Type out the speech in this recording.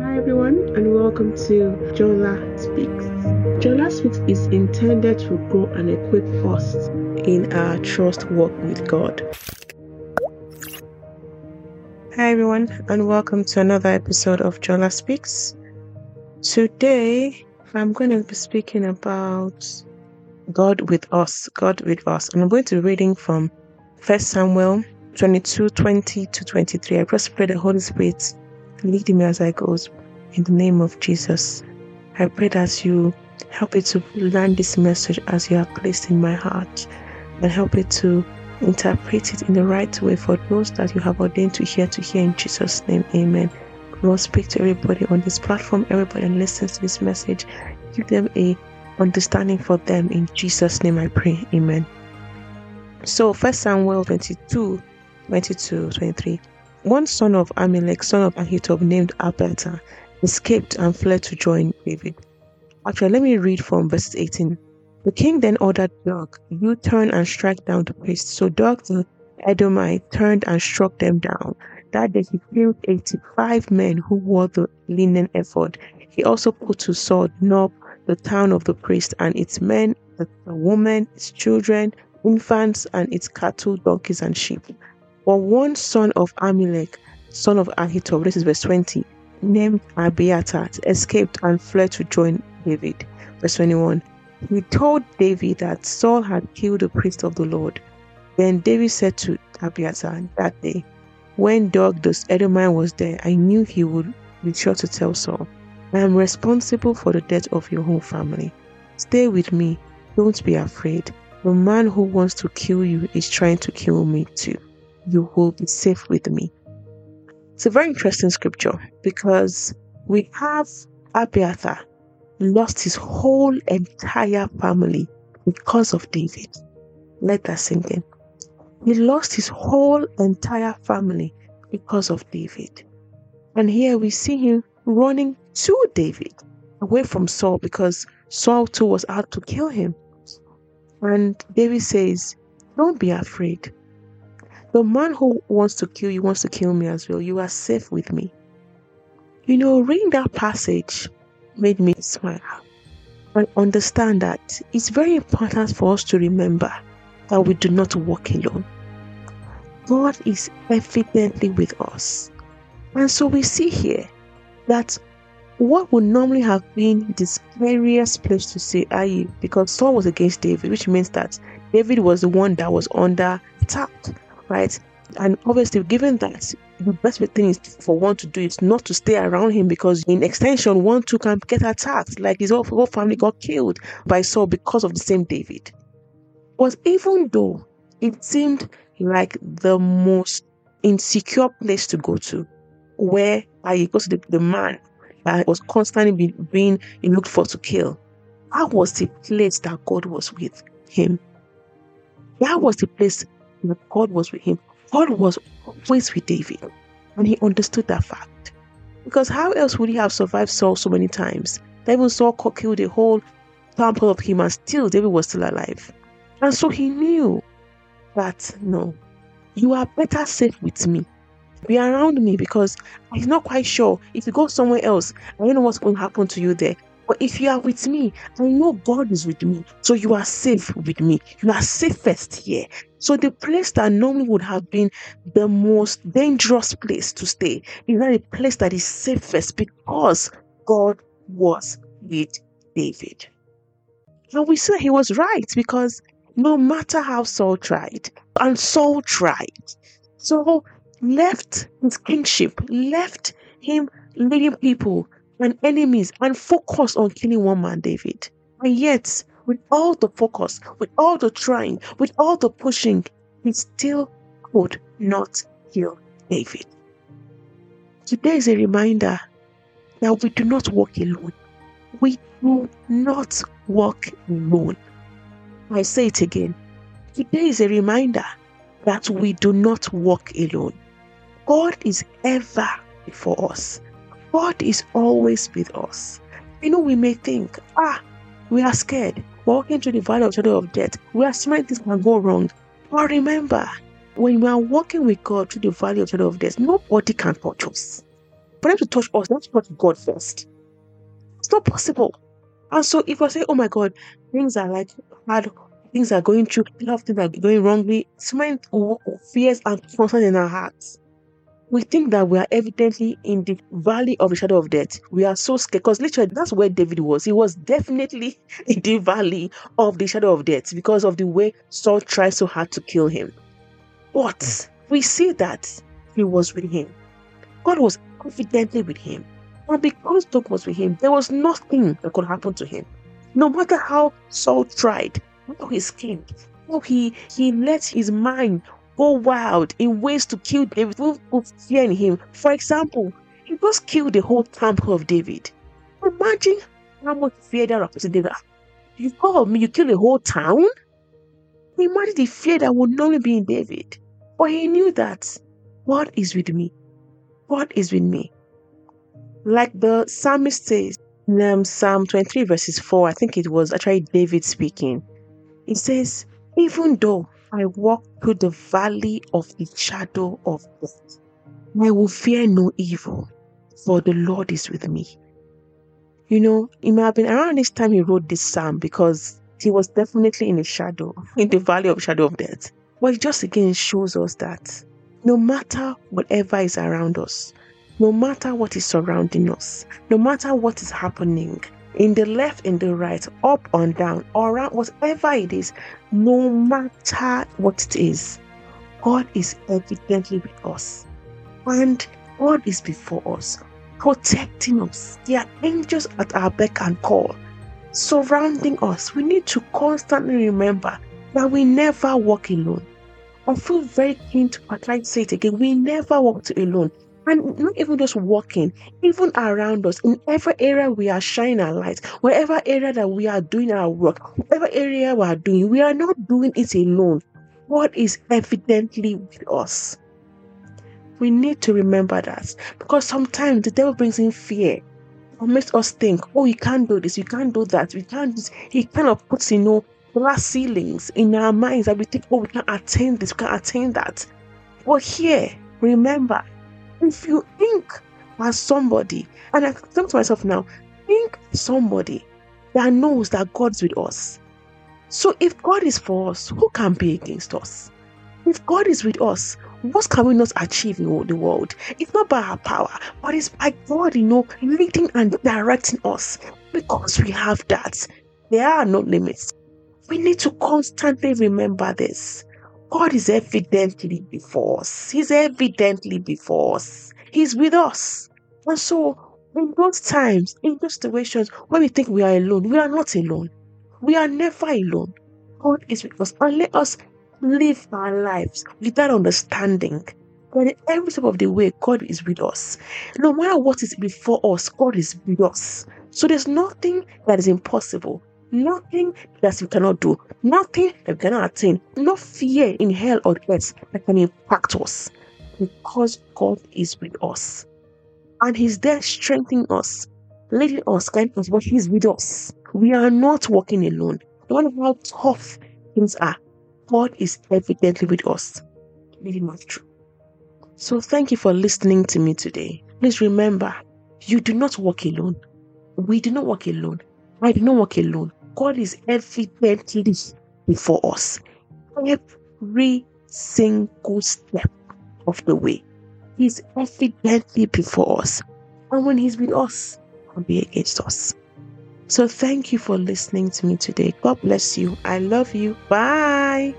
Hi everyone and welcome to Jola Speaks. Jola Speaks is intended to grow and equip us in our trust walk with God. Hi everyone and welcome to another episode of Jola Speaks. Today I'm going to be speaking about God with us, God with us. And I'm going to be reading from 1 Samuel 22 20 to 23. I just pray the Holy Spirit lead me as I go in the name of Jesus. I pray that you help it to learn this message as you have placed in my heart and help it to interpret it in the right way for those that you have ordained to hear to hear in Jesus' name. Amen. Lord, speak to everybody on this platform, everybody that listens to this message. Give them a understanding for them. In Jesus' name I pray. Amen. So first Samuel 22, 22, 23. One son of Ahimelek, son of Ahitub, named Abiathar, escaped and fled to join David. Actually, let me read from verse 18. The king then ordered Doeg, You turn and strike down the priests. So Doeg the Edomite turned and struck them down. That day he killed 85 men who wore the linen ephod. He also put to sword Nob, the town of the priest, and its men, the, the women, its children, infants, and its cattle, donkeys, and sheep. But one son of Ahimelek, son of Ahitub, this is verse 20, named Abiathar, escaped and fled to join David. Verse 21. He told David that Saul had killed the priest of the Lord. Then David said to Abiathar that day, When Doeg the Edomite was there, I knew he would be sure to tell Saul, I am responsible for the death of your whole family. Stay with me. Don't be afraid. The man who wants to kill you is trying to kill me too. You will be safe with me. It's a very interesting scripture because we have Abiathar lost his whole entire family because of David. Let that sink in. He lost his whole entire family because of David. And here we see him running to David away from Saul because Saul too was out to kill him. And David says, Don't be afraid. The man who wants to kill you wants to kill me as well. You are safe with me. You know, reading that passage made me smile and understand that it's very important for us to remember that we do not walk alone. God is evidently with us. And so we see here that what would normally have been the scariest place to say aye because Saul was against David, which means that David was the one that was under attack right? And obviously, given that the best thing is for one to do is not to stay around him because, in extension, one too can get attacked. Like his whole, whole family got killed by Saul because of the same David. But even though it seemed like the most insecure place to go to, where I go to the, the man that was constantly be, being looked for to kill, that was the place that God was with him. That was the place that God was with him. God was always with David. And he understood that fact. Because how else would he have survived Saul so many times? That even Saul killed a whole temple of him and still David was still alive. And so he knew that no, you are better safe with me. Be around me because I'm not quite sure. If you go somewhere else, I don't know what's going to happen to you there. But if you are with me, I know God is with me. So you are safe with me. You are safest here. So the place that normally would have been the most dangerous place to stay is now a place that is safest because God was with David. And we say he was right because no matter how Saul tried, and Saul tried, Saul left his kingship, left him leading people and enemies and focus on killing one man, David. And yet, with all the focus, with all the trying, with all the pushing, he still could not kill David. Today is a reminder that we do not walk alone. We do not walk alone. I say it again. Today is a reminder that we do not walk alone. God is ever before us. God is always with us. You know, we may think, ah, we are scared, walking through the valley of shadow of death. We are smart, things can go wrong. But remember, when we are walking with God through the valley of shadow of death, nobody can touch us. For them to touch us, they have to touch God first. It's not possible. And so if I say, oh my God, things are like hard, things are going through, a lot of things are going wrongly, so many fears and concerns in our hearts. We think that we are evidently in the valley of the shadow of death. We are so scared because literally that's where David was. He was definitely in the valley of the shadow of death because of the way Saul tried so hard to kill him. But we see that he was with him. God was confidently with him. And because God was with him, there was nothing that could happen to him. No matter how Saul tried, how he schemed, how he, he let his mind go wild in ways to kill David, who put fear in him. For example, he just killed the whole temple of David. Imagine how much fear that represented David. You call me, you kill the whole town? Imagine the fear that would normally be in David. But he knew that God is with me. God is with me. Like the psalmist says in um, Psalm 23, verses 4, I think it was actually David speaking. It says, Even though I walk through the valley of the shadow of death, I will fear no evil, for the Lord is with me. You know, it might have been around this time he wrote this psalm because he was definitely in the shadow, in the valley of shadow of death. But it just again shows us that no matter whatever is around us, no matter what is surrounding us, no matter what is happening, in the left, in the right, up and down, around, whatever it is, no matter what it is, God is evidently with us. And God is before us, protecting us. There are angels at our beck and call, surrounding us. We need to constantly remember that we never walk alone. I feel very keen to like say it again. We never walk alone. And not even just walking, even around us, in every area we are shining our light, wherever area that we are doing our work, whatever area we are doing, we are not doing it alone. God is evidently with us. We need to remember that because sometimes the devil brings in fear and makes us think, oh, you can't do this, you can't do that, we can't do this. He kind of puts, you know, glass ceilings in our minds that we think, oh, we can't attain this, we can't attain that. But here, remember, if you think as somebody, and I think to myself now, think somebody that knows that God's with us. So if God is for us, who can be against us? If God is with us, what can we not achieve in the world? It's not by our power, but it's by God, you know, leading and directing us. Because we have that, there are no limits. We need to constantly remember this. God is evidently before us. He's evidently before us. He's with us. And so, in those times, in those situations when we think we are alone, we are not alone. We are never alone. God is with us. And let us live our lives with that understanding that every step of the way, God is with us. No matter what is before us, God is with us. So there's nothing that is impossible. Nothing that we cannot do, nothing that we cannot attain, no fear in hell or death that can impact us because God is with us. And He's there strengthening us, leading us, guiding us, but He's with us. We are not walking alone. No matter how tough things are, God is evidently with us, leading us through. So thank you for listening to me today. Please remember, you do not walk alone. We do not walk alone. I do not walk alone. God is evidently before us every single step of the way. He's evidently before us. And when He's with us, He'll be against us. So thank you for listening to me today. God bless you. I love you. Bye.